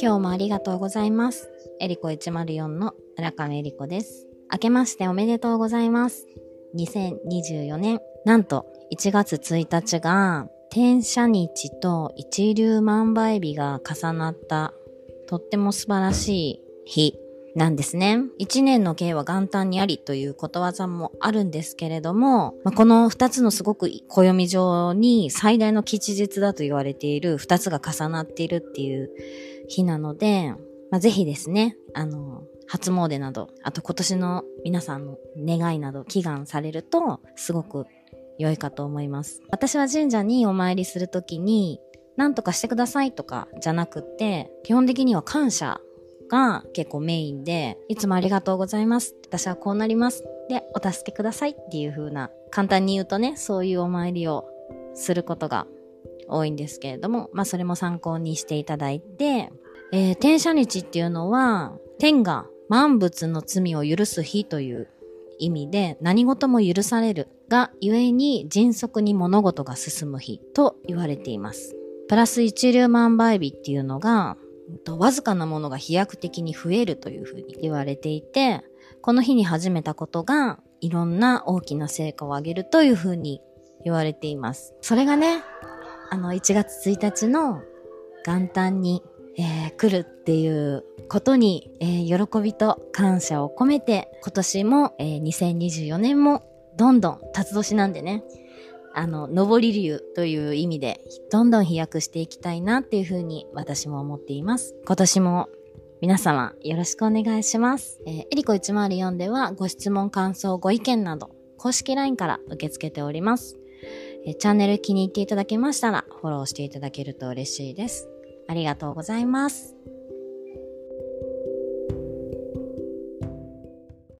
今日もありがとうございます。エリコ104の村上エリコです。明けましておめでとうございます。2024年、なんと1月1日が天赦日と一粒万倍日が重なったとっても素晴らしい日なんですね。一年の計は元旦にありということわざもあるんですけれども、まあ、この二つのすごく暦上に最大の吉日だと言われている二つが重なっているっていう日なので、まあ、ぜひですね、あの、初詣など、あと今年の皆さんの願いなど祈願されると、すごく良いかと思います。私は神社にお参りするときに、何とかしてくださいとかじゃなくて、基本的には感謝が結構メインで、いつもありがとうございます。私はこうなります。で、お助けくださいっていう風な、簡単に言うとね、そういうお参りをすることが多いんですけれども、まあそれも参考にしていただいて、えー、天赦日っていうのは、天が万物の罪を許す日という意味で、何事も許されるがゆえに迅速に物事が進む日と言われています。プラス一粒万倍日っていうのが、わずかなものが飛躍的に増えるというふうに言われていて、この日に始めたことがいろんな大きな成果を上げるというふうに言われています。それがね、あの1月1日の元旦に、えー、来るっていうことに、えー、喜びと感謝を込めて今年も、えー、2024年もどんどん辰年なんでね、あの、上り流という意味で、どんどん飛躍していきたいなっていうふうに私も思っています。今年も皆様よろしくお願いします。えー、エリコ104ではご質問、感想、ご意見など公式 LINE から受け付けております。えー、チャンネル気に入っていただけましたらフォローしていただけると嬉しいです。ありがとうございます。